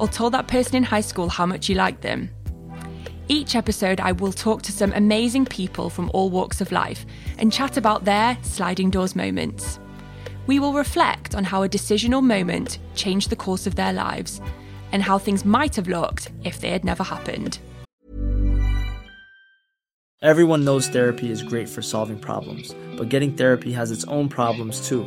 Or told that person in high school how much you liked them. Each episode, I will talk to some amazing people from all walks of life and chat about their sliding doors moments. We will reflect on how a decision or moment changed the course of their lives and how things might have looked if they had never happened. Everyone knows therapy is great for solving problems, but getting therapy has its own problems too,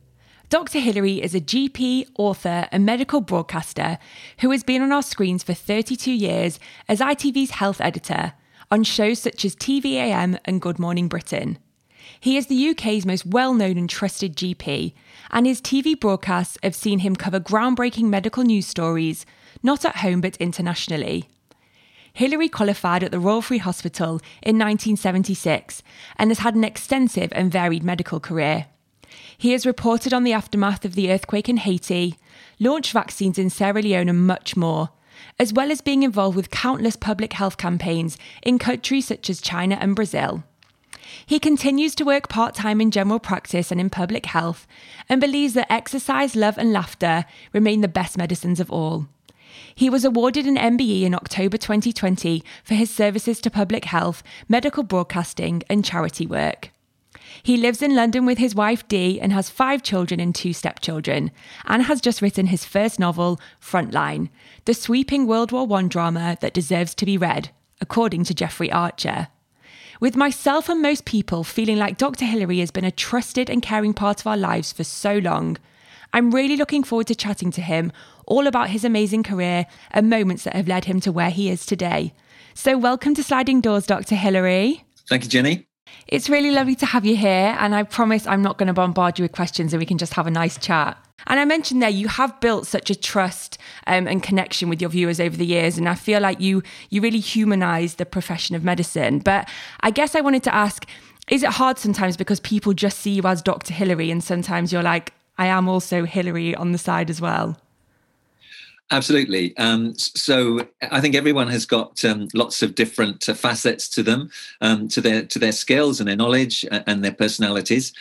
Dr. Hilary is a GP, author, and medical broadcaster who has been on our screens for 32 years as ITV's health editor on shows such as TVAM and Good Morning Britain. He is the UK's most well known and trusted GP, and his TV broadcasts have seen him cover groundbreaking medical news stories, not at home but internationally. Hilary qualified at the Royal Free Hospital in 1976 and has had an extensive and varied medical career. He has reported on the aftermath of the earthquake in Haiti, launched vaccines in Sierra Leone, and much more, as well as being involved with countless public health campaigns in countries such as China and Brazil. He continues to work part time in general practice and in public health and believes that exercise, love, and laughter remain the best medicines of all. He was awarded an MBE in October 2020 for his services to public health, medical broadcasting, and charity work. He lives in London with his wife Dee and has five children and two stepchildren, and has just written his first novel, Frontline, the sweeping World War I drama that deserves to be read, according to Jeffrey Archer. With myself and most people feeling like Dr. Hilary has been a trusted and caring part of our lives for so long, I'm really looking forward to chatting to him all about his amazing career and moments that have led him to where he is today. So, welcome to Sliding Doors, Dr. Hilary. Thank you, Jenny. It's really lovely to have you here. And I promise I'm not going to bombard you with questions and we can just have a nice chat. And I mentioned there, you have built such a trust um, and connection with your viewers over the years. And I feel like you, you really humanize the profession of medicine. But I guess I wanted to ask is it hard sometimes because people just see you as Dr. Hilary and sometimes you're like, I am also Hilary on the side as well? Absolutely. Um, so I think everyone has got um, lots of different uh, facets to them, um, to their to their skills and their knowledge and their personalities.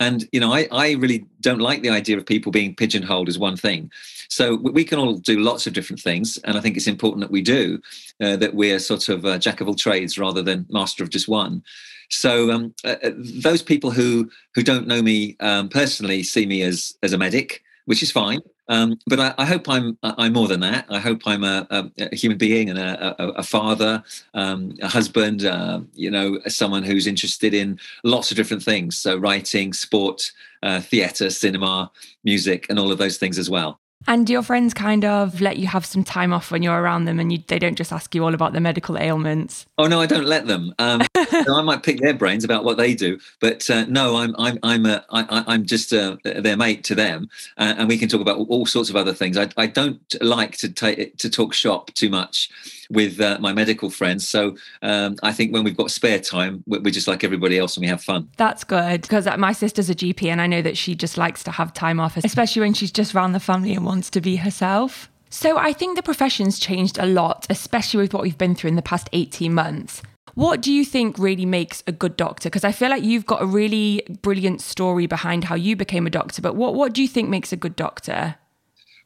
And you know, I, I really don't like the idea of people being pigeonholed as one thing. So we can all do lots of different things, and I think it's important that we do uh, that we're sort of uh, jack of all trades rather than master of just one. So um, uh, uh those people who who don't know me um, personally see me as as a medic, which is fine. Um, but I, I, hope I'm I'm more than that. I hope I'm a, a, a human being and a, a father, um, a husband. Uh, you know, someone who's interested in lots of different things. So writing, sport, uh, theatre, cinema, music, and all of those things as well. And do your friends kind of let you have some time off when you're around them and you, they don't just ask you all about the medical ailments? Oh no, I don't let them. Um, so I might pick their brains about what they do, but uh, no, I'm I'm I'm a, I, I'm just a, uh, their mate to them, uh, and we can talk about all sorts of other things. I, I don't like to take to talk shop too much with uh, my medical friends. So um, I think when we've got spare time, we're just like everybody else and we have fun. That's good because uh, my sister's a GP and I know that she just likes to have time off, especially when she's just around the family and wants to be herself. So I think the profession's changed a lot, especially with what we've been through in the past 18 months. What do you think really makes a good doctor? Because I feel like you've got a really brilliant story behind how you became a doctor, but what, what do you think makes a good doctor?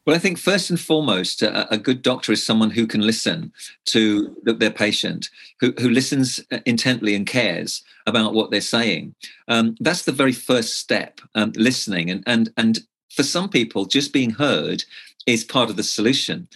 Well, I think first and foremost, a, a, good doctor is someone who can listen to their patient, who, who listens intently and cares about what they're saying. Um, that's the very first step, um, listening. And, and, and for some people, just being heard is part of the solution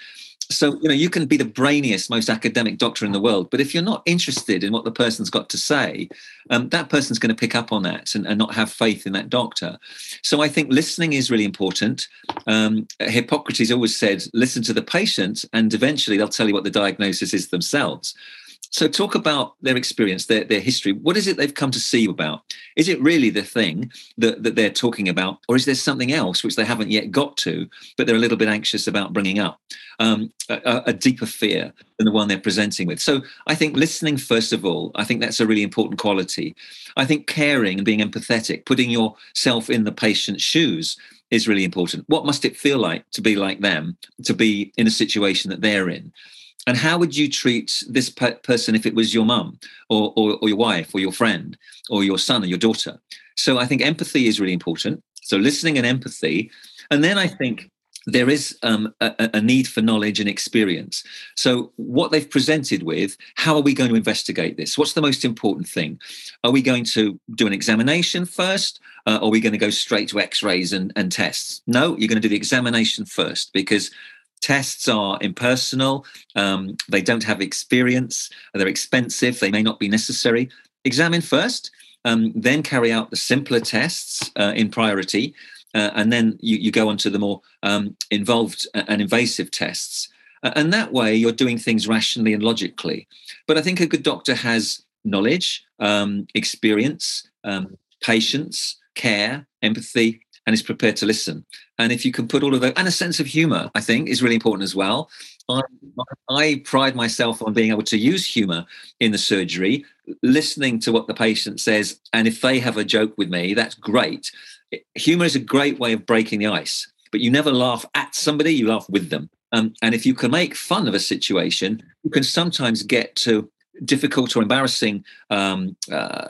so you know you can be the brainiest most academic doctor in the world but if you're not interested in what the person's got to say um, that person's going to pick up on that and, and, not have faith in that doctor. So i think listening is really important. Um, hippocrates always said listen to the patient and eventually they'll tell you what the diagnosis is themselves so talk about their experience, their, their history. What is it they've come to see you about? Is it really the thing that, that they're talking about? Or is there something else which they haven't yet got to, but they're a little bit anxious about bringing up? Um, a, a, deeper fear than the one they're presenting with. So I think listening, first of all, I think that's a really important quality. I think caring and being empathetic, putting yourself in the patient's shoes is really important. What must it feel like to be like them, to be in a situation that they're in? And how would you treat this pe- person if it was your mum or, or, or your wife or your friend or your son or your daughter? So I think empathy is really important. So listening and empathy. And then I think there is um, a, a, need for knowledge and experience. So, what they've presented with, how are we going to investigate this? What's the most important thing? Are we going to do an examination first? Uh, or are we going to go straight to x rays and, and tests? No, you're going to do the examination first because Tests are impersonal, um, they don't have experience, they're expensive, they may not be necessary. Examine first, um, then carry out the simpler tests uh, in priority, uh, and then you, you, go on to the more um, involved and invasive tests. Uh, and that way, you're doing things rationally and logically. But I think a good doctor has knowledge, um, experience, um, patience, care, empathy, and is prepared to listen. And if you can put all of that and a sense of humor, I think is really important as well. I, I pride myself on being able to use humor in the surgery, listening to what the patient says. And if they have a joke with me, that's great. Humor is a great way of breaking the ice, but you never laugh at somebody, you laugh with them. Um, and if you can make fun of a situation, you can sometimes get to difficult or embarrassing um, uh,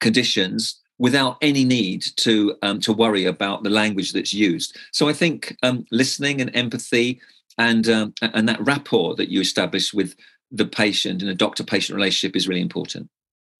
conditions without any need to um, to worry about the language that's used. So I think um, listening and empathy and um, and that rapport that you establish with the patient in a doctor-patient relationship is really important.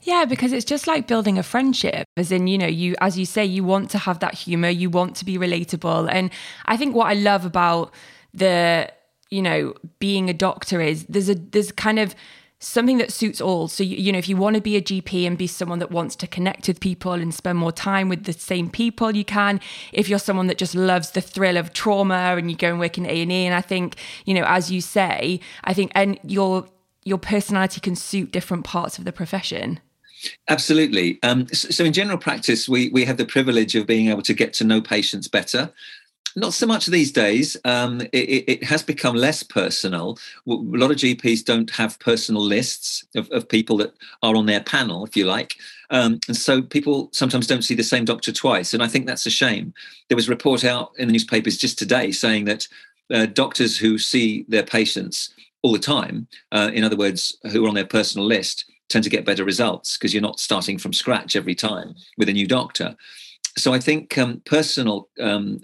Yeah, because it's just like building a friendship, as in, you know, you, as you say, you want to have that humor, you want to be relatable. And I think what I love about the, you know, being a doctor is there's a, there's kind of, something that suits all. So, you, you know, if you want to be a GP and be someone that wants to connect with people and spend more time with the same people, you can. If you're someone that just loves the thrill of trauma and you go and work in A and E, and I think, you know, as you say, I think, and your your personality can suit different parts of the profession. Absolutely. Um, so, in general practice, we we have the privilege of being able to get to know patients better. Not so much these days. Um, it, it, has become less personal. A lot of GPs don't have personal lists of, of people that are on their panel, if you like. Um, and so people sometimes don't see the same doctor twice. And I think that's a shame. There was a report out in the newspapers just today saying that uh, doctors who see their patients all the time, uh, in other words, who are on their personal list, tend to get better results because you're not starting from scratch every time with a new doctor. So I think um, personal um,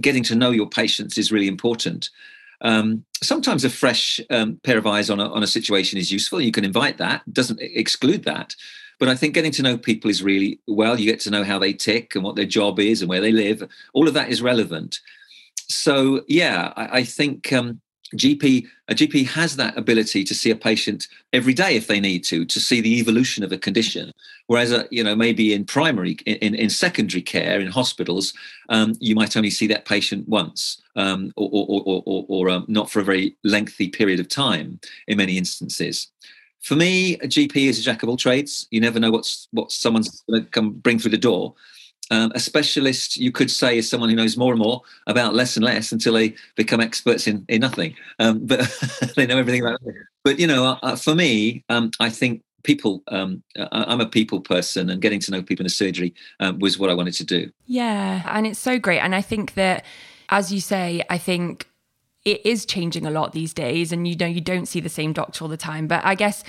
getting to know your patients is really important. Um, sometimes a fresh um, pair of eyes on a, on a situation is useful. You can invite that, doesn't exclude that. But I think getting to know people is really well. You get to know how they tick and what their job is and where they live. All of that is relevant. So, yeah, I, I think um, GP a GP has that ability to see a patient every day if they need to to see the evolution of a condition. Whereas, uh, you know, maybe in primary, in, in secondary care in hospitals, um, you might only see that patient once, um, or, or, or, or, or um, not for a very lengthy period of time in many instances. For me, a GP is a jack of all trades. You never know what's what someone's going to come bring through the door. Um, a specialist, you could say, is someone who knows more and more about less and less until they become experts in, in nothing. Um, but they know everything about it. But, you know, uh, uh, for me, um, I think people, um, I'm a people person and getting to know people in surgery um, was what I wanted to do. Yeah. And it's so great. And I think that, as you say, I think it is changing a lot these days and you know you don't see the same doctor all the time but i guess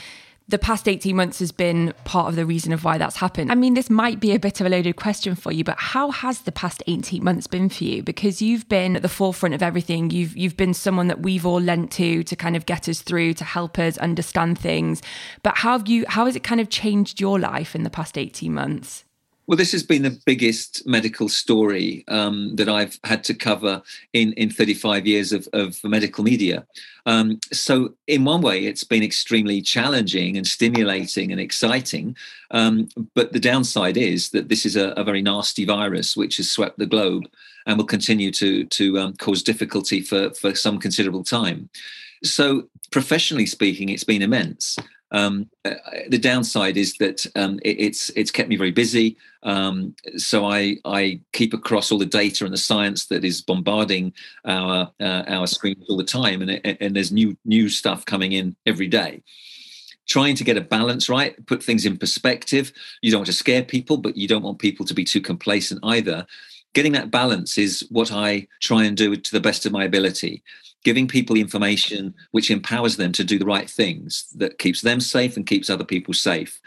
the past 18 months has been part of the reason of why that's happened. I mean, this might be a bit of a loaded question for you, but how has the past 18 months been for you? Because you've been at the forefront of everything. You've you've been someone that we've all lent to to kind of get us through, to help us understand things. But how have you how has it kind of changed your life in the past 18 months? Well, this has been the biggest medical story um, that I've had to cover in, in 35 years of, of medical media. Um, so, in one way, it's been extremely challenging and stimulating and exciting. Um, but the downside is that this is a, a, very nasty virus which has swept the globe and will continue to, to um, cause difficulty for, for some considerable time. So, professionally speaking, it's been immense. Um, uh, the downside is that um, it, it's it's kept me very busy. Um, so I I keep across all the data and the science that is bombarding our uh, our screens all the time, and it, and there's new new stuff coming in every day. Trying to get a balance right, put things in perspective. You don't want to scare people, but you don't want people to be too complacent either. Getting that balance is what I try and do to the best of my ability giving people information which empowers them to do the right things that keeps them safe and keeps other people safe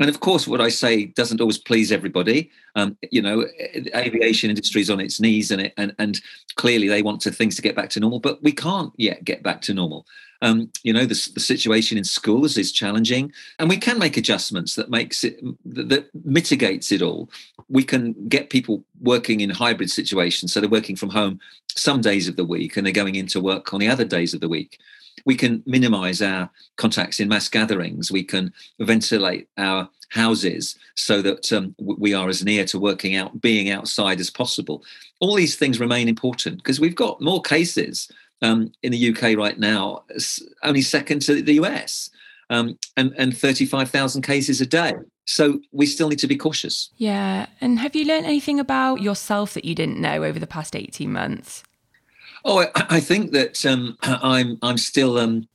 and of course what i say doesn't always please everybody. Um, you know aviation industry is on its knees and, it, and and clearly they want to things to get back to normal but we can't yet get back to normal. Um, you know the, the situation in schools is challenging and we can make adjustments that makes it that mitigates it all. We can get people working in hybrid situations. So they're working from home some days of the week and they're going into work on the other days of the week we can minimize our contacts in mass gatherings we can ventilate our houses so that um, we are as near to working out being outside as possible all these things remain important because we've got more cases um, in the UK right now, only second to the US, um, and, and 35,000 cases a day. So we still need to be cautious. Yeah. And have you learned anything about yourself that you didn't know over the past 18 months? Oh, I, I think that um, I'm I'm still um,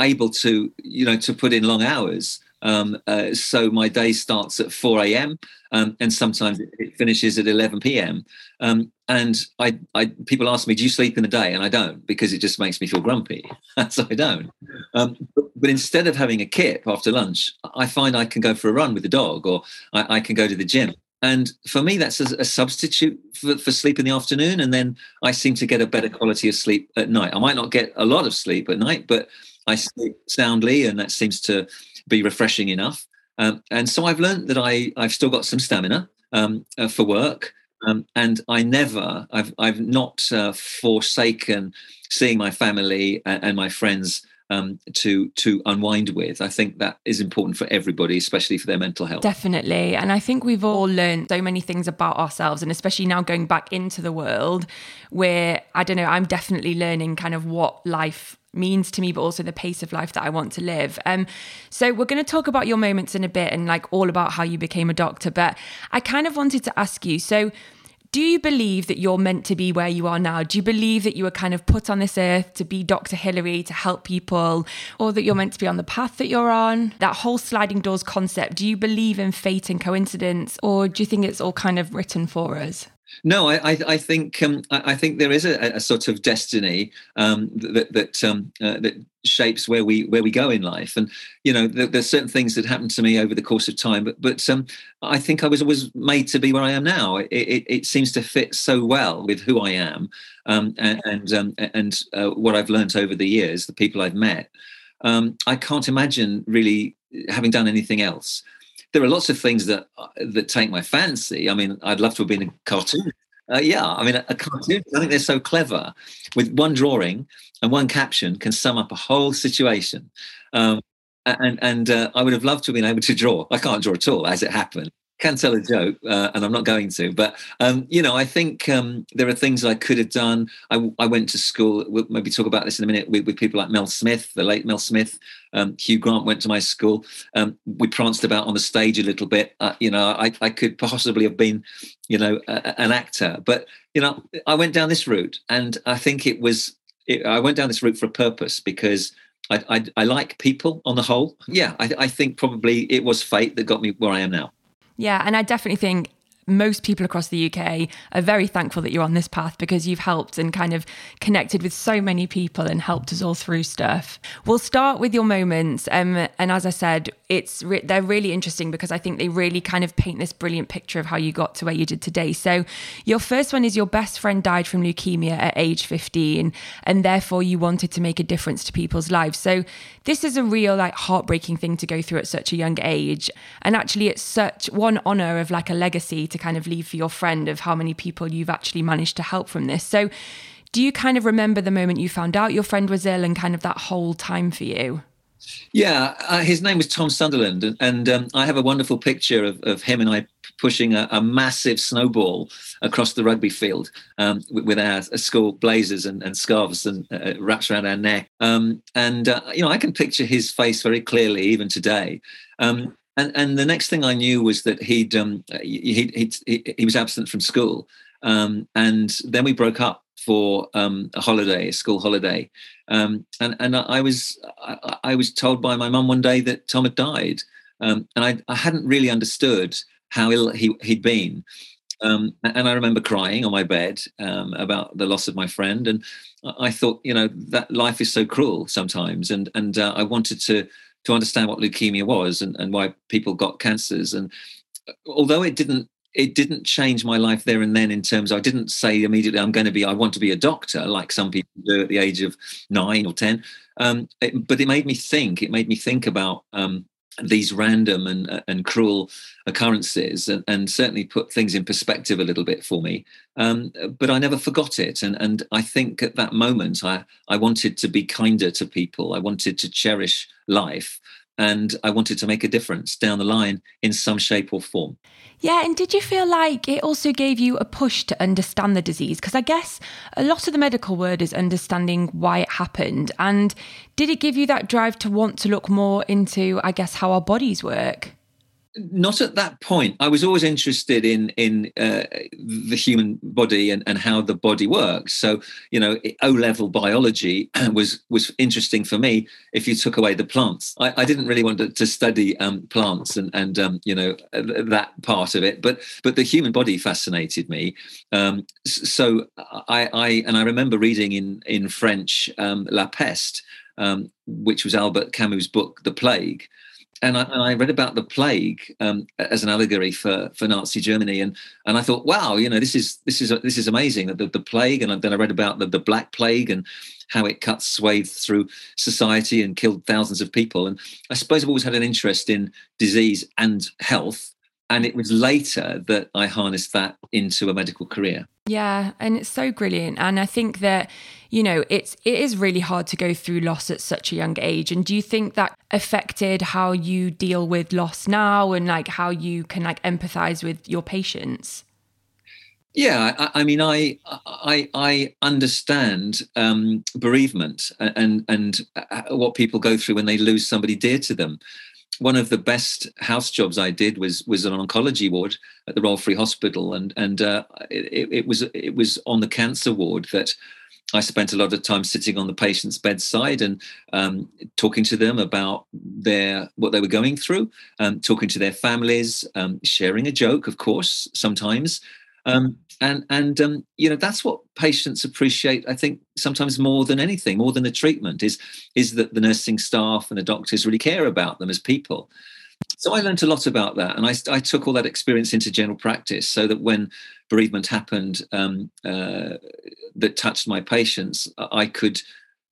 able to you know to put in long hours. Um, uh, so my day starts at 4 a.m. Um, and sometimes it finishes at 11 p.m. Um, and I, I, people ask me, "Do you sleep in the day?" And I don't because it just makes me feel grumpy. so I don't. Um, but, but, instead of having a kip after lunch, I find I can go for a run with the dog, or I, I can go to the gym. And for me, that's a, a substitute for, for, sleep in the afternoon. And then I seem to get a better quality of sleep at night. I might not get a lot of sleep at night, but I sleep soundly, and that seems to be refreshing enough. Um, and so I've learned that I, I've still got some stamina um, uh, for work. Um, and I never, I've, I've not uh, forsaken seeing my family and, and my friends um, to to unwind with. I think that is important for everybody, especially for their mental health. Definitely, and I think we've all learned so many things about ourselves, and especially now going back into the world, where I don't know, I'm definitely learning kind of what life means to me, but also the pace of life that I want to live. Um, so we're going to talk about your moments in a bit and like all about how you became a doctor. But I kind of wanted to ask you, so do you believe that you're meant to be where you are now? Do you believe that you were kind of put on this earth to be Dr. Hilary, to help people, or that you're meant to be on the path that you're on? That whole sliding doors concept, do you believe in fate and coincidence, or do you think it's all kind of written for us? No, I, I, I think um, I, I, think there is a, a sort of destiny um, that that um, uh, that shapes where we where we go in life, and you know there, there's certain things that happened to me over the course of time, but but um, I think I was always made to be where I am now. It, it, it seems to fit so well with who I am um, and and, um, and uh, what I've learned over the years, the people I've met. I can't imagine really having done anything else there are lots of things that uh, that take my fancy. I mean, I'd love to have been a cartoon Uh, yeah, I mean, a, a cartoon. I think they're so clever. With one drawing and one caption, can sum up a whole situation. Um, and and uh, I would have loved to have been able to draw. I can't draw at all, as it happened can tell a joke, uh, and I'm not going to. But um, you know, I think um, there are things I could have done. I, I, went to school. We'll maybe talk about this in a minute with, with people like Mel Smith, the late Mel Smith. Um, Hugh Grant went to my school. Um, we pranced about on the stage a little bit. Uh, you know, I, I, could possibly have been, you know, a, an actor. But you know, I went down this route, and I think it was. It, I went down this route for a purpose because. I, I, I like people on the whole. Yeah, I, I think probably it was fate that got me where I am now. Yeah, and I definitely think most people across the UK are very thankful that you're on this path because you've helped and kind of connected with so many people and helped us all through stuff. We'll start with your moments, um, and as I said, it's re- they're really interesting because I think they really kind of paint this brilliant picture of how you got to where you did today. So, your first one is your best friend died from leukemia at age 15, and therefore you wanted to make a difference to people's lives. So, this is a real like heartbreaking thing to go through at such a young age, and actually, it's such one honor of like a legacy to kind of leave for your friend of how many people you've actually managed to help from this. So, do you kind of remember the moment you found out your friend was ill and kind of that whole time for you? Yeah, uh, his name was Tom Sunderland, and, and um, I have a wonderful picture of, of him and I pushing a, a massive snowball across the rugby field um, with, with, our school blazers and, and scarves and uh, wraps around our neck. Um, and uh, you know, I can picture his face very clearly even today. Um, and and the next thing I knew was that he'd um, he, he, he, was absent from school, um, and then we broke up for um, a holiday, a school holiday, um, and and I was I, I, was told by my mum one day that Tom had died, um, and I, I hadn't really understood how ill he he'd been. Um, and I remember crying on my bed about the loss of my friend, and I thought, you know, that life is so cruel sometimes, and and uh, I wanted to to understand what leukemia was and, and why people got cancers. And uh, although it didn't it didn't change my life there and then in terms of, I didn't say immediately I'm going to be I want to be a doctor like some people do at the age of nine or ten. Um, it, but it made me think. It made me think about um, these random and uh, and cruel occurrences and, and, certainly put things in perspective a little bit for me. Um, but i never forgot it. And and i think at that moment i i wanted to be kinder to people. I wanted to cherish life and I wanted to make a difference down the line in some shape or form. Yeah, and did you feel like it also gave you a push to understand the disease? Because I guess a lot of the medical word is understanding why it happened. And did it give you that drive to want to look more into, I guess, how our bodies work? Not at that point. I was always interested in in uh, the human body and, and how the body works. So you know, O level biology was was interesting for me. If you took away the plants, I, I didn't really want to, to study um, plants and and um, you know uh, that part of it. But but the human body fascinated me. Um, so I, I and I remember reading in in French um, La Peste, um, which was Albert Camus' book The Plague and I, and I, read about the plague um, as an allegory for, for Nazi Germany, and and I thought, wow, you know, this is this is this is amazing. The, the plague, and then I read about the, the Black Plague and how it cut swathes through society and killed thousands of people. And I suppose I've always had an interest in disease and health, and it was later that I harnessed that into a medical career. Yeah, and it's so brilliant, and I think that you know, it's it is really hard to go through loss at such a young age. And do you think that affected how you deal with loss now and like how you can like empathize with your patients? Yeah, I, I, mean, I I, I understand um, bereavement and and uh, what people go through when they lose somebody dear to them. One of the best house jobs I did was was an oncology ward at the Royal Free Hospital, and and uh, it, it was it was on the cancer ward that I spent a lot of time sitting on the patient's bedside and um, talking to them about their what they were going through, um, talking to their families, um, sharing a joke, of course, sometimes, um, and and um, you know that's what patients appreciate. I think sometimes more than anything, more than the treatment, is is that the nursing staff and the doctors really care about them as people. So I learned a lot about that, and I, I took all that experience into general practice, so that when bereavement happened um, uh, that touched my patients, I could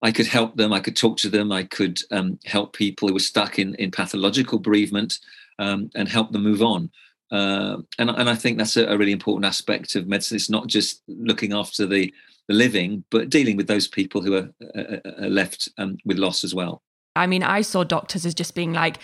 I could help them. I could talk to them. I could um, help people who were stuck in in pathological bereavement um, and help them move on. Uh, and and I think that's a, a, really important aspect of medicine. It's not just looking after the the living, but dealing with those people who are, left um, with loss as well. I mean, I saw doctors as just being like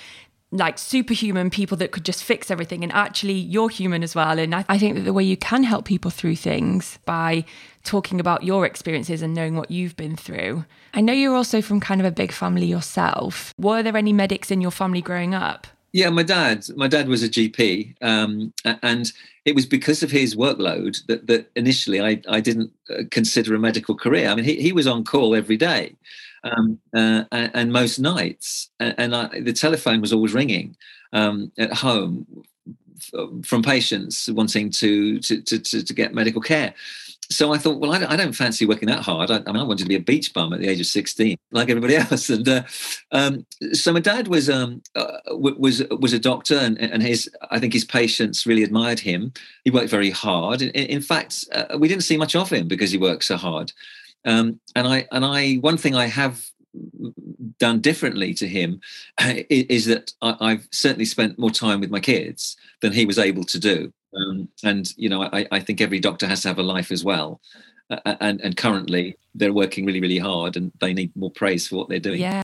like superhuman people that could just fix everything. And actually you're human as well. And I, I, think that the way you can help people through things by talking about your experiences and knowing what you've been through. I know you're also from kind of a big family yourself. Were there any medics in your family growing up yeah my dad my dad was a gp um, and it was because of his workload that, that initially I, I didn't uh, consider a medical career i mean he, he was on call every day um, uh, and, most nights. And, I, the telephone was always ringing um, at home from patients wanting to, to, to, to, get medical care. So I thought, well, I don't, I don't fancy working that hard. I, I, mean, I wanted to be a beach bum at the age of 16, like everybody else. And uh, um, so my dad was um, uh, was was a doctor, and, and his I think his patients really admired him. He worked very hard. In, in fact, uh, we didn't see much of him because he worked so hard. Um, and I and I one thing I have done differently to him is, that I, have certainly spent more time with my kids than he was able to do. Um, and you know, I, I, think every doctor has to have a life as well. Uh, and and currently they're working really really hard, and they need more praise for what they're doing. Yeah.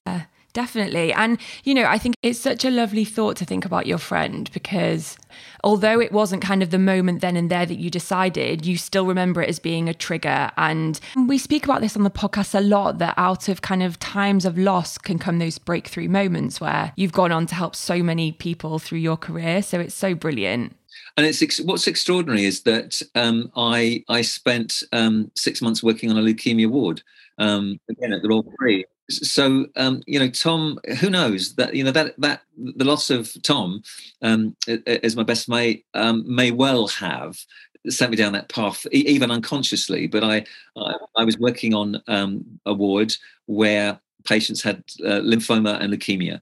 Definitely. And, you know, I think it's such a lovely thought to think about your friend because although it wasn't kind of the moment then and there that you decided, you still remember it as being a trigger. And we speak about this on the podcast a lot that out of kind of times of loss can come those breakthrough moments where you've gone on to help so many people through your career. So it's so brilliant. And it's what's extraordinary is that um, I I spent um, six months working on a leukemia ward um, again at the Royal Free, so um, you know tom who knows that you know that that the loss of tom um, as my best mate um, may well have sent me down that path even unconsciously. But i i, I was working on a ward where patients had uh, lymphoma and leukemia.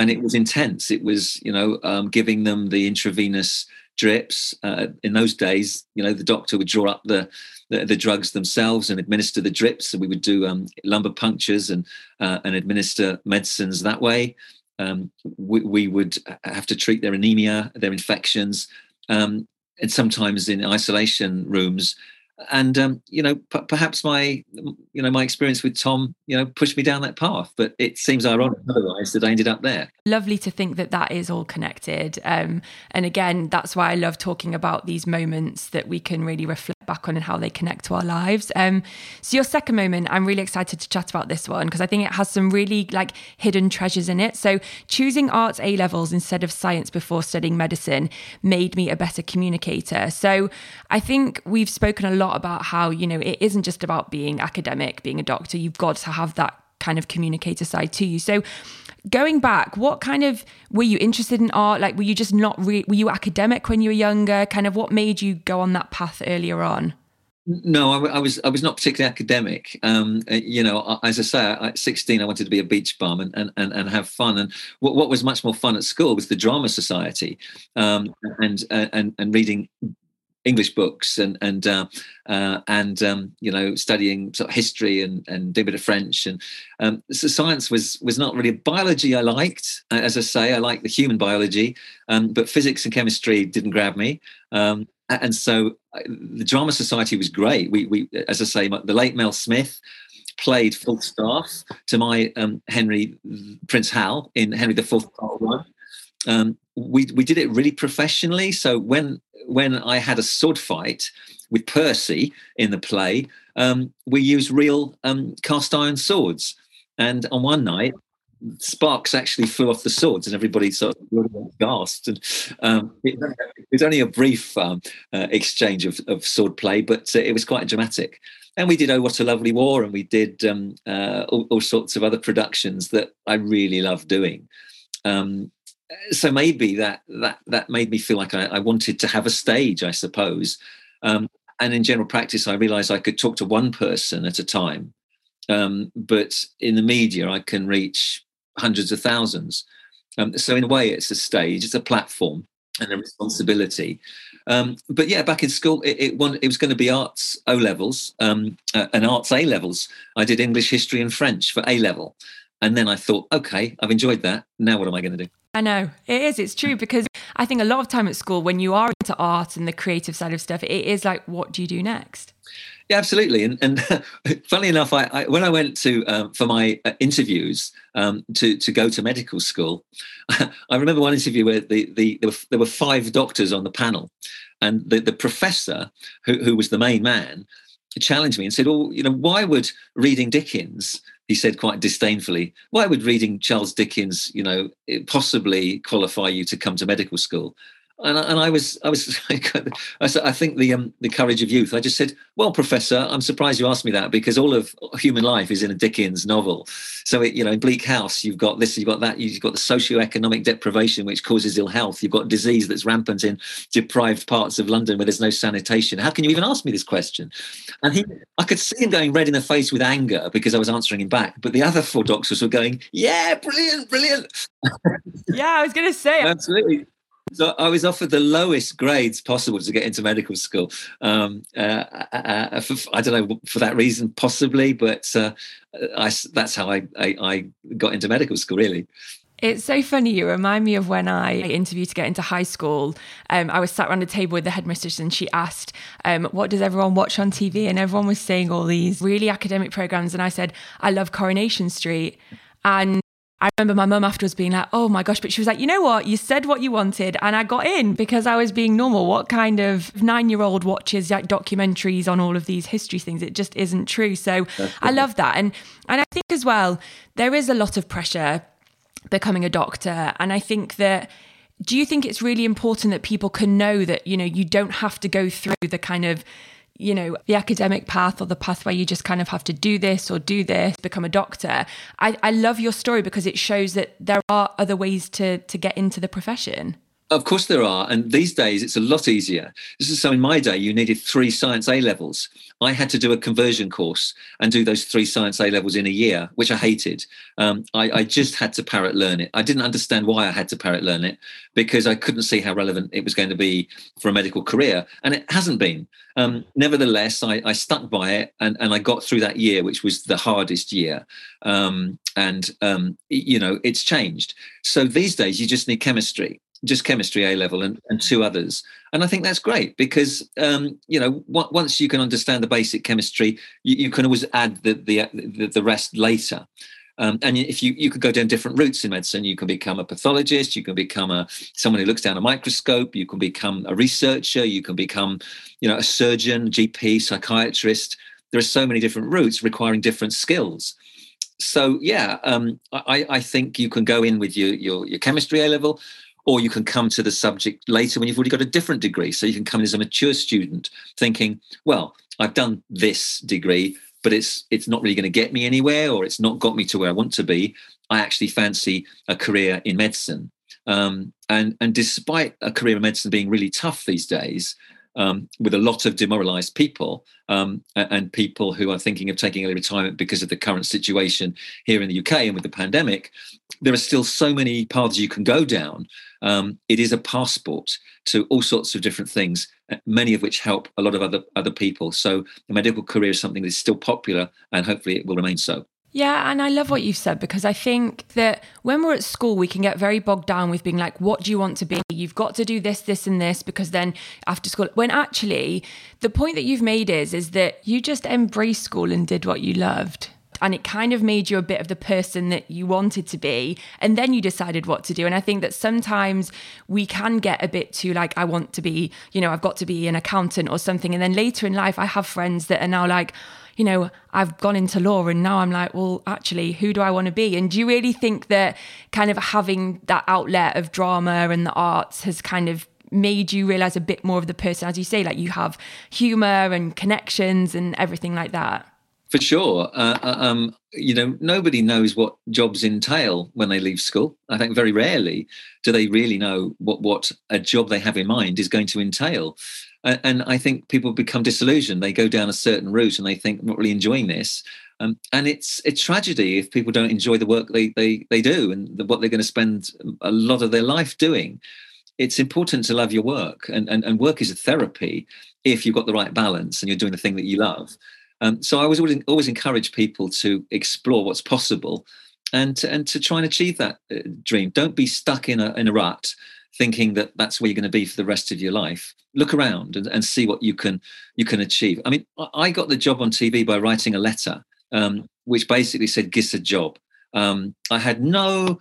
And it was intense. It was you know um, giving them the intravenous drips uh, in those days you know the doctor would draw up the the, the, drugs themselves and administer the drips. So we would do um, lumbar punctures and uh, and administer medicines that way. Um, we, we, would have to treat their anemia, their infections, um, and sometimes in isolation rooms and um, you know p- perhaps my you know my experience with tom you know pushed me down that path but it seems ironic otherwise that i ended up there. Lovely to think that that is all connected um, and again that's why i love talking about these moments that we can really reflect back on and how they connect to our lives um, so your second moment i'm really excited to chat about this one because i think it has some really like hidden treasures in it so choosing arts a levels instead of science before studying medicine made me a better communicator so i think we've spoken a lot about how, you know, it isn't just about being academic, being a doctor. You've got to have that kind of communicator side to you. So going back, what kind of were you interested in art? Like, were you just not re- were you academic when you were younger? Kind of what made you go on that path earlier on? No, I, I, was I was not particularly academic. Um, uh, you know, as I say, at 16, I wanted to be a beach bum and, and, and, and have fun. And what, what was much more fun at school was the drama society um, and, and and reading English books and and uh, uh, and um, you know studying sort of history and and a bit of French. And um, so science was was not really biology I liked. As I say I like the human biology um, but physics and chemistry didn't grab me. Um, and so uh, the drama society was great. We we as I say the late Mel Smith played Falstaff to my um, Henry Prince Hal in Henry IV Part One. Um, we we did it really professionally. So when when I had a sword fight with Percy in the play, um, we used real um, cast iron swords. And on one night, sparks actually flew off the swords, and everybody sort of gasped. And um, it, it, was only a brief um, uh, exchange of, of, sword play, but uh, it was quite dramatic. And we did Oh What a Lovely War, and we did um, uh, all, all, sorts of other productions that I really love doing. Um, so maybe that that that made me feel like I, I wanted to have a stage, I suppose. Um, and in general practice, I realized I could talk to one person at a time, um, but in the media, I can reach hundreds of thousands. Um, so in a way, it's a stage, it's a platform, and a responsibility. Um, but yeah, back in school, it, it, it was going to be arts O levels um, uh, and arts A levels. I did English, history, and French for A level, And then I thought, okay, I've enjoyed that. Now what am I going to do? I know it is. It's true because I think a lot of time at school, when you are into art and the creative side of stuff, it is like, what do you do next? Yeah, absolutely. And, and funnily enough, I, I, when I went to um, for my uh, interviews um, to to go to medical school, I remember one interview where the, the there, were, there were five doctors on the panel, and the, the professor who, who was the main man challenged me and said, "Oh, you know, why would reading Dickens?" He said quite disdainfully, "Why would reading Charles Dickens, you know, possibly qualify you to come to medical school?" And I, and I was I was I think the um, the courage of youth. I just said, "Well, Professor, I'm surprised you asked me that because all of human life is in a Dickens novel. So it, you know, in Bleak House, you've got this, you've got that, you've got the socio-economic deprivation which causes ill health. You've got disease that's rampant in deprived parts of London where there's no sanitation. How can you even ask me this question?" And he, I could see him going red in the face with anger because I was answering him back. But the other four doctors were going, "Yeah, brilliant, brilliant." yeah, I was going to say absolutely. So I was offered the lowest grades possible to get into medical school. Um, uh, uh, uh for, I don't know for that reason, possibly, but uh, I, that's how I, I, I got into medical school. Really. It's so funny. You remind me of when I interviewed to get into high school. Um, I was sat around a table with the headmistress and she asked, um, What does everyone watch on TV? And everyone was saying all these really academic programs. And I said, I love Coronation Street. And I remember my mum afterwards being like, oh my gosh, but she was like, you know what? You said what you wanted and I got in because I was being normal. What kind of nine year old watches like documentaries on all of these history things? It just isn't true. So I love that. And, and I think as well, there is a lot of pressure becoming a doctor. And I think that do you think it's really important that people can know that, you know, you don't have to go through the kind of you know, the academic path or the path where you just kind of have to do this or do this, become a doctor. I, I love your story because it shows that there are other ways to to get into the profession. Of course, there are. And these days, it's a lot easier. So in my day, you needed three science A levels. I had to do a conversion course and do those three science A levels in a year, which I hated. Um, I, I, just had to parrot learn it. I didn't understand why I had to parrot learn it because I couldn't see how relevant it was going to be for a medical career. And it hasn't been. Um, nevertheless, I, I, stuck by it and, and I got through that year, which was the hardest year. Um, and, um, you know, it's changed. So these days, you just need chemistry just chemistry A level and, and two others. And I think that's great because, um, you know, w- once you can understand the basic chemistry, you, you can always add the, the, the, the rest later. Um, and if you you could go down different routes in medicine, you can become a pathologist, you can become a someone who looks down a microscope, you can become a researcher, you can become, you know, a surgeon, GP, psychiatrist. There are so many different routes requiring different skills. So yeah, um, I, I think you can go in with your your, your chemistry A level, or you can come to the subject later when you've already got a different degree. So you can come in as a mature student thinking, well, I've done this degree, but it's it's not really going to get me anywhere, or it's not got me to where I want to be. I actually fancy a career in medicine. Um, and and despite a career in medicine being really tough these days, um, with a lot of demoralized people um, and people who are thinking of taking early retirement because of the current situation here in the UK and with the pandemic, there are still so many paths you can go down. Um, it is a passport to all sorts of different things, uh, many of which help a lot of other other people. So the medical career is something that is still popular, and hopefully it will remain so. Yeah, and I love what you've said because I think that when we're at school, we can get very bogged down with being like, what do you want to be? You've got to do this, this, and this because then after school, when actually the point that you've made is, is that you just embraced school and did what you loved. And it kind of made you a bit of the person that you wanted to be. And then you decided what to do. And I think that sometimes we can get a bit too like, I want to be, you know, I've got to be an accountant or something. And then later in life, I have friends that are now like, you know, I've gone into law and now I'm like, well, actually, who do I want to be? And do you really think that kind of having that outlet of drama and the arts has kind of made you realize a bit more of the person, as you say, like you have humor and connections and everything like that? For sure. Uh, uh um, you know, nobody knows what jobs entail when they leave school. I think very rarely do they really know what, what a job they have in mind is going to entail and I think people become disillusioned. They go down a certain route and they think, I'm not really enjoying this. Um, and it's a tragedy if people don't enjoy the work they they they do and the, what they're going to spend a lot of their life doing. It's important to love your work, and, and and work is a therapy if you've got the right balance and you're doing the thing that you love. Um, so I was always always encourage people to explore what's possible and to, and to try and achieve that uh, dream. Don't be stuck in a in a rut, thinking that that's where you're going to be for the rest of your life. Look around and, and see what you can you can achieve. I mean, I got the job on TV by writing a letter, um, which basically said "Giss a job." Um, I had no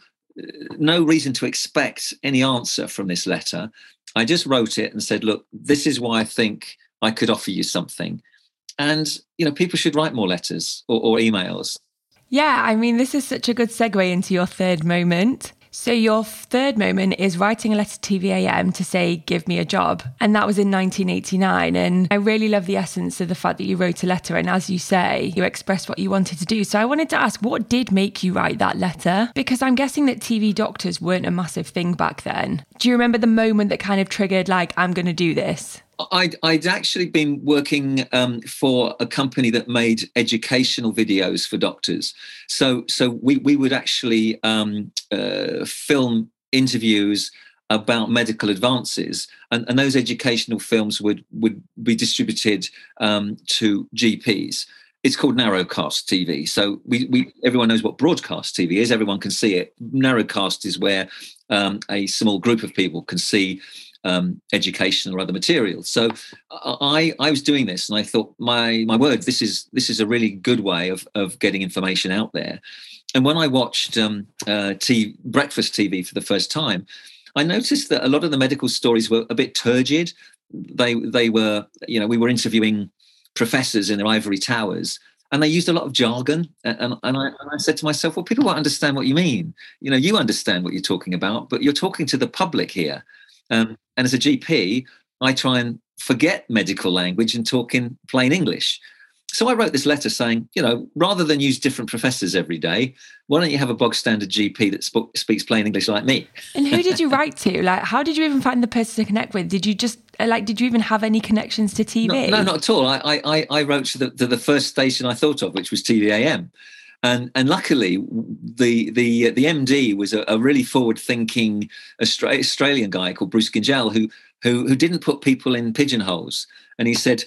no reason to expect any answer from this letter. I just wrote it and said, "Look, this is why I think I could offer you something." And you know, people should write more letters or, or emails. Yeah, I mean, this is such a good segue into your third moment. So, your third moment is writing a letter to TVAM to say, give me a job. And that was in 1989. And I really love the essence of the fact that you wrote a letter. And as you say, you expressed what you wanted to do. So, I wanted to ask, what did make you write that letter? Because I'm guessing that TV doctors weren't a massive thing back then. Do you remember the moment that kind of triggered, like, I'm going to do this? I'd, I'd actually been working um, for a company that made educational videos for doctors. So, so we, we would actually um, uh, film interviews about medical advances, and, and those educational films would, would be distributed um, to GPs. It's called narrowcast TV. So we, we everyone knows what broadcast TV is. Everyone can see it. Narrowcast is where um, a small group of people can see um, education or other materials. So I, I was doing this, and I thought, my my word, this is this is a really good way of of getting information out there. And when I watched um, uh, breakfast TV for the first time, I noticed that a lot of the medical stories were a bit turgid. They they were, you know, we were interviewing professors in their ivory towers and they used a lot of jargon and, and, I, and, I, said to myself well people won't understand what you mean you know you understand what you're talking about but you're talking to the public here um, and as a GP, I try and forget medical language and talk in plain English. So I wrote this letter saying, you know, rather than use different professors every day, why don't you have a bog standard GP that sp- speaks plain English like me? And who did you write to? Like, how did you even find the person to connect with? Did you just uh, like? Did you even have any connections to TV? No, no not at all. I I, I wrote to the, to the first station I thought of, which was TVAM and and luckily the the the MD was a, a really forward thinking Australian guy called Bruce Gyngell who who who didn't put people in pigeonholes. And he said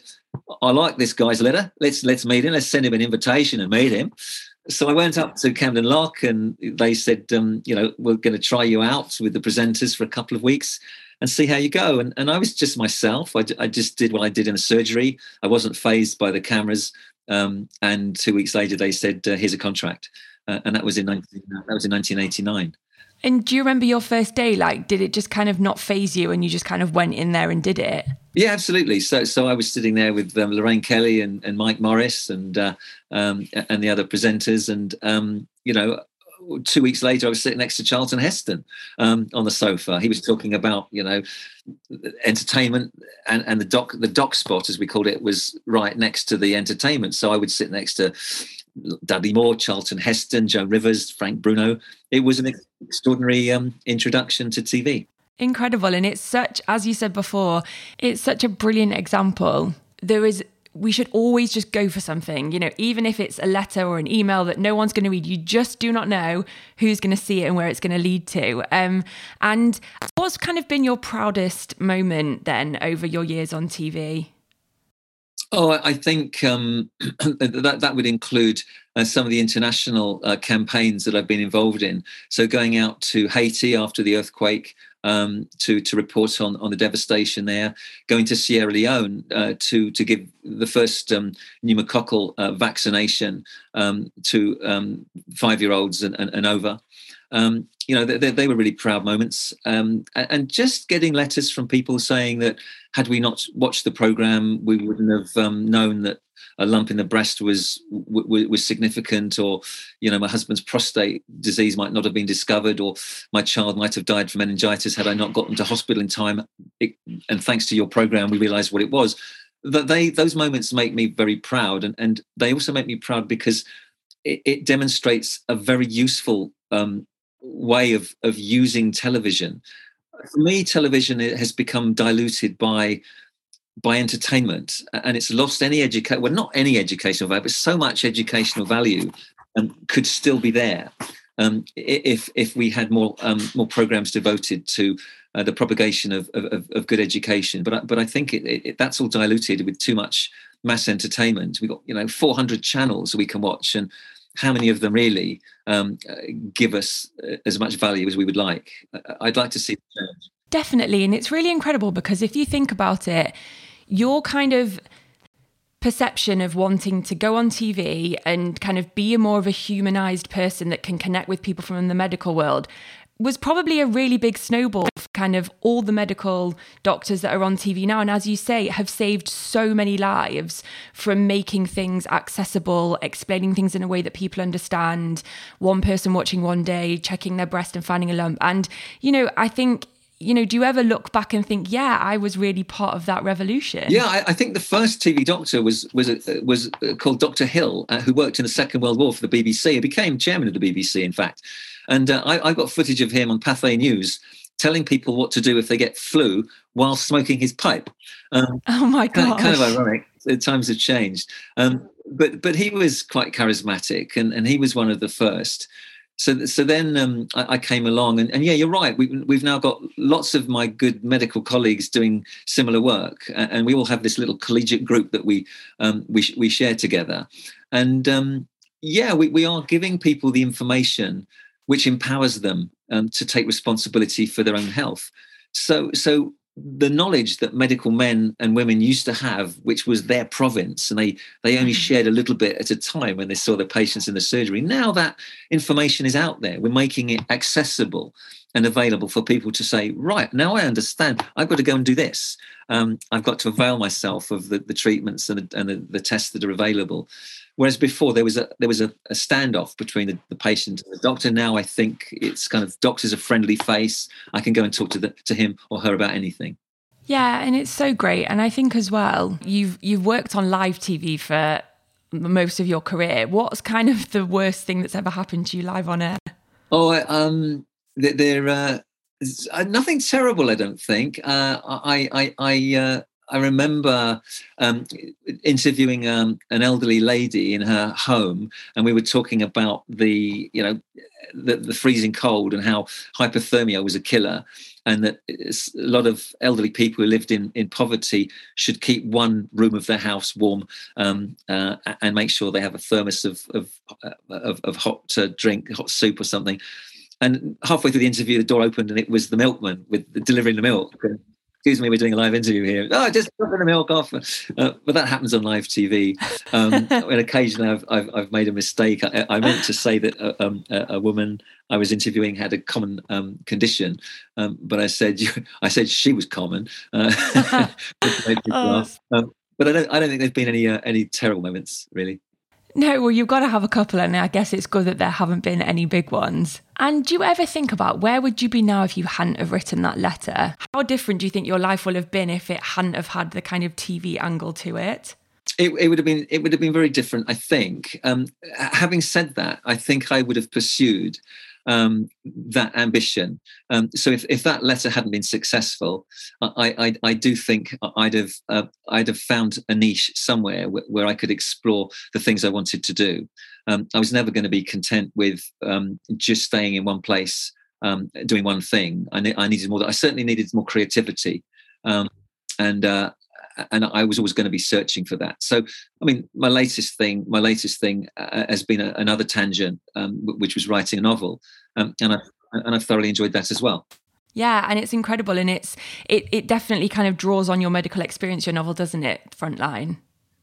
I like this guy's letter. Let's let's meet him. Let's send him an invitation and meet him. So I went up to Camden Lock and they said um, you know we're going to try you out with the presenters for a couple of weeks and see how you go. And and I was just myself. I, I just did what I did in a surgery. I wasn't phased by the cameras um, and two weeks later, they said, uh, "Here's a contract," uh, and that was in 19, that was in 1989. And do you remember your first day? Like, did it just kind of not phase you, and you just kind of went in there and did it? Yeah, absolutely. So, so I was sitting there with um, Lorraine Kelly and, and Mike Morris and uh, um, and the other presenters, and um, you know, two weeks later, I was sitting next to Charlton Heston um, on the sofa. He was talking about, you know, entertainment and, and the doc the doc spot, as we called it, was right next to the entertainment. So I would sit next to Dudley Moore, Charlton Heston, Joan Rivers, Frank Bruno. It was an extraordinary um, introduction to TV. Incredible. And it's such, as you said before, it's such a brilliant example. There is we should always just go for something, you know, even if it's a letter or an email that no one's going to read, you just do not know who's going to see it and where it's going to lead to. Um, and what's kind of been your proudest moment then over your years on TV? Oh, I think um, that that would include uh, some of the international uh, campaigns that I've been involved in. So going out to Haiti after the earthquake, um, to to report on on the devastation there. Going to Sierra Leone uh, to to give the first um, pneumococcal uh, vaccination um, to um, five year olds and, and, and, over. Um, you know, they, they, were really proud moments, um, and just getting letters from people saying that had we not watched the program, we wouldn't have known that a lump in the breast was was significant, or you know my husband's prostate disease might not have been discovered, or my child might have died from meningitis had I not gotten to hospital in time. It, and thanks to your program, we realised what it was. That they those moments make me very proud, and and they also make me proud because it, it demonstrates a very useful um, way of of using television. For me, television has become diluted by by entertainment and it's lost any education well not any educational value but so much educational value um, could still be there um, if if we had more um, more programs devoted to uh, the propagation of, of, of, good education but I, but I think it, it, that's all diluted with too much mass entertainment we've got you know 400 channels we can watch and how many of them really um, uh, give us uh, as much value as we would like. I'd like to see. Definitely. And it's really incredible because if you think about it, your kind of perception of wanting to go on TV and kind of be a more of a humanized person that can connect with people from the medical world was probably a really big snowball for kind of all the medical doctors that are on TV now. And as you say, have saved so many lives from making things accessible, explaining things in a way that people understand, one person watching one day, checking their breast and finding a lump. And, you know, I think you know, do you ever look back and think, yeah, I was really part of that revolution? Yeah, I, I think the first TV doctor was was uh, was uh, called Dr. Hill, uh, who worked in the Second World War for the BBC. He became chairman of the BBC, in fact. And uh, I, I got footage of him on Pathé News telling people what to do if they get flu while smoking his pipe. Um, oh my god! Kind, of ironic. The times have changed. Um, but but he was quite charismatic, and, and he was one of the first so so then um, I, I, came along and, and, yeah you're right. We, we've now got lots of my good medical colleagues doing similar work and, and we all have this little collegiate group that we um, we, we share together. And um, yeah we, we are giving people the information which empowers them um, to take responsibility for their own health. So so the knowledge that medical men and women used to have, which was their province, and they they only mm. shared a little bit at a time when they saw the patients in the surgery. Now that information is out there, we're making it accessible and available for people to say, right now I understand. I've got to go and do this. Um, I've got to avail myself of the, the treatments and, the, and the, the tests that are available. Whereas before there was a there was a, a standoff between the, the, patient and the doctor. Now I think it's kind of doctor's a friendly face. I can go and talk to the, to him or her about anything. Yeah, and it's so great. And I think as well, you've you've worked on live TV for most of your career. What's kind of the worst thing that's ever happened to you live on air? Oh, um, there, uh, uh, nothing terrible. I don't think. Uh, I, I, I, uh, I remember um, interviewing um, an elderly lady in her home, and we were talking about the, you know, the, the, freezing cold and how hypothermia was a killer, and that a lot of elderly people who lived in, in poverty should keep one room of their house warm um, uh, and make sure they have a thermos of of, uh, of, of hot uh, drink, hot soup or something. And halfway through the interview, the door opened and it was the milkman with delivering the milk excuse me, we're doing a live interview here. Oh, just dropping the milk off. Uh, but that happens on live TV. Um, and occasionally I've, I've, I've, made a mistake. I, I meant to say that a, um, a, woman I was interviewing had a common um, condition, um, but I said I said she was common. Uh, oh. Um, but I don't, I don't think there's been any uh, any terrible moments really. No, well, you've got to have a couple, and I guess it's good that there haven't been any big ones. And do you ever think about where would you be now if you hadn't have written that letter? How different do you think your life will have been if it hadn't have had the kind of TV angle to it? It, it would have been it would have been very different. I think. Um, having said that, I think I would have pursued um, that ambition. Um, so if, if that letter hadn't been successful, I, I, I do think I'd have uh, I'd have found a niche somewhere where, I could explore the things I wanted to do. Um, I was never going to be content with um, just staying in one place um, doing one thing. I, ne- I, needed more. I certainly needed more creativity, um, and uh, and I was always going to be searching for that. So, I mean, my latest thing, my latest thing uh, has been a, another tangent, um, which was writing a novel, um, and I and I've thoroughly enjoyed that as well. Yeah, and it's incredible, and it's it it definitely kind of draws on your medical experience. Your novel, doesn't it? Frontline.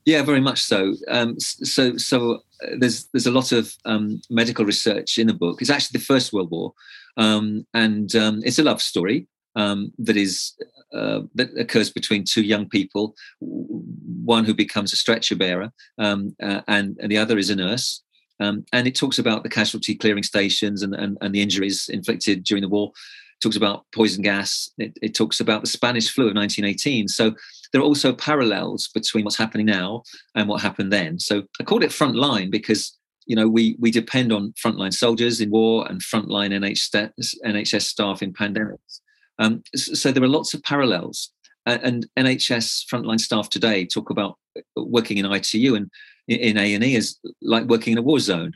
Yeah, very much so. Um, so so uh, there's there's a lot of um, medical research in the book. It's actually the First World War, um, and um, it's a love story um, that is uh, that occurs between two young people, one who becomes a stretcher bearer, um, uh, and, and the other is a nurse. Um, and it talks about the casualty clearing stations and, and, and, the injuries inflicted during the war. It talks about poison gas. It, it talks about the Spanish flu of 1918. So there are also parallels between what's happening now and what happened then. So I called it frontline because you know we we depend on frontline soldiers in war and frontline NHS, NHS staff in pandemics. Um, so there are lots of parallels. and NHS frontline staff today talk about working in ITU and in A and E as like working in a war zone,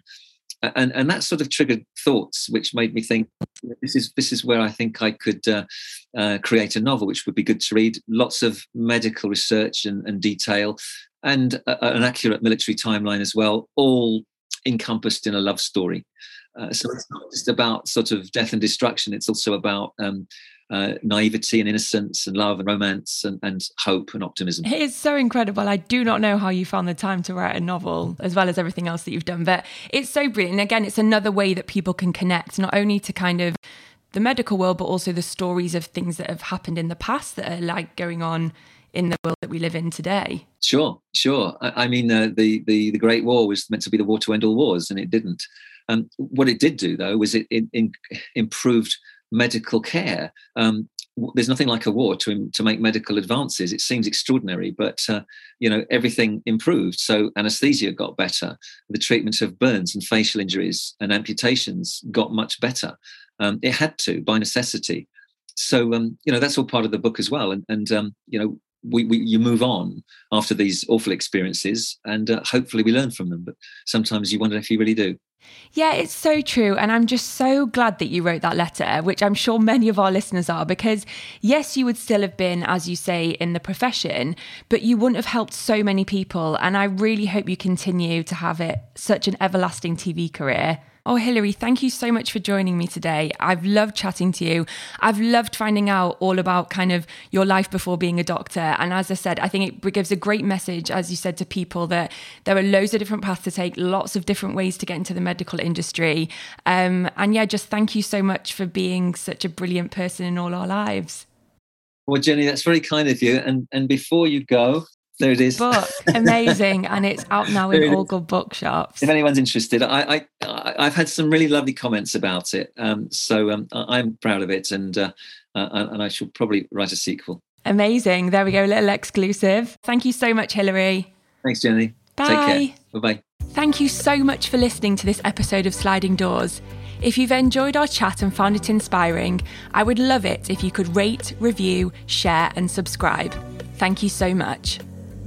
and and that sort of triggered thoughts, which made me think this is this is where I think I could uh, uh, create a novel, which would be good to read. Lots of medical research and, and detail, and a, an accurate military timeline as well, all encompassed in a love story. Uh, so it's not just about sort of death and destruction. It's also about um, uh, naivety and innocence and love and romance and, and hope and optimism. It is so incredible. I do not know how you found the time to write a novel as well as everything else that you've done, but it's so brilliant. And again, it's another way that people can connect, not only to kind of the medical world, but also the stories of things that have happened in the past that are like going on in the world that we live in today. Sure, sure. I, I mean, uh, the, the the Great War was meant to be the war to end all wars, and it didn't. Um, what it did do, though, was it, it, it improved medical care. Um, there's nothing like a war to to make medical advances. It seems extraordinary, but uh, you know everything improved. So anesthesia got better. The treatment of burns and facial injuries and amputations got much better. Um, it had to by necessity. So um, you know that's all part of the book as well. And, and um, you know we, we, you move on after these awful experiences, and uh, hopefully we learn from them. But sometimes you wonder if you really do. Yeah, it's so true. And I'm just so glad that you wrote that letter, which I'm sure many of our listeners are, because yes, you would still have been, as you say, in the profession, but you wouldn't have helped so many people. And I really hope you continue to have it such an everlasting TV career. Oh, Hilary, thank you so much for joining me today. I've loved chatting to you. I've loved finding out all about kind of your life before being a doctor. And as I said, I think it gives a great message, as you said, to people that there are loads of different paths to take, lots of different ways to get into the medical industry. Um, and yeah, just thank you so much for being such a brilliant person in all our lives. Well, Jenny, that's very kind of you. And and before you go, there it is. Book, amazing, and it's out now in all good bookshops. If anyone's interested, I, I I've had some really lovely comments about it, um, so um, I'm proud of it, and uh, uh, and I shall probably write a sequel. Amazing. There we go, a little exclusive. Thank you so much, Hilary. Thanks, Jenny. Bye. Take care. Bye bye. Thank you so much for listening to this episode of Sliding Doors. If you've enjoyed our chat and found it inspiring, I would love it if you could rate, review, share, and subscribe. Thank you so much.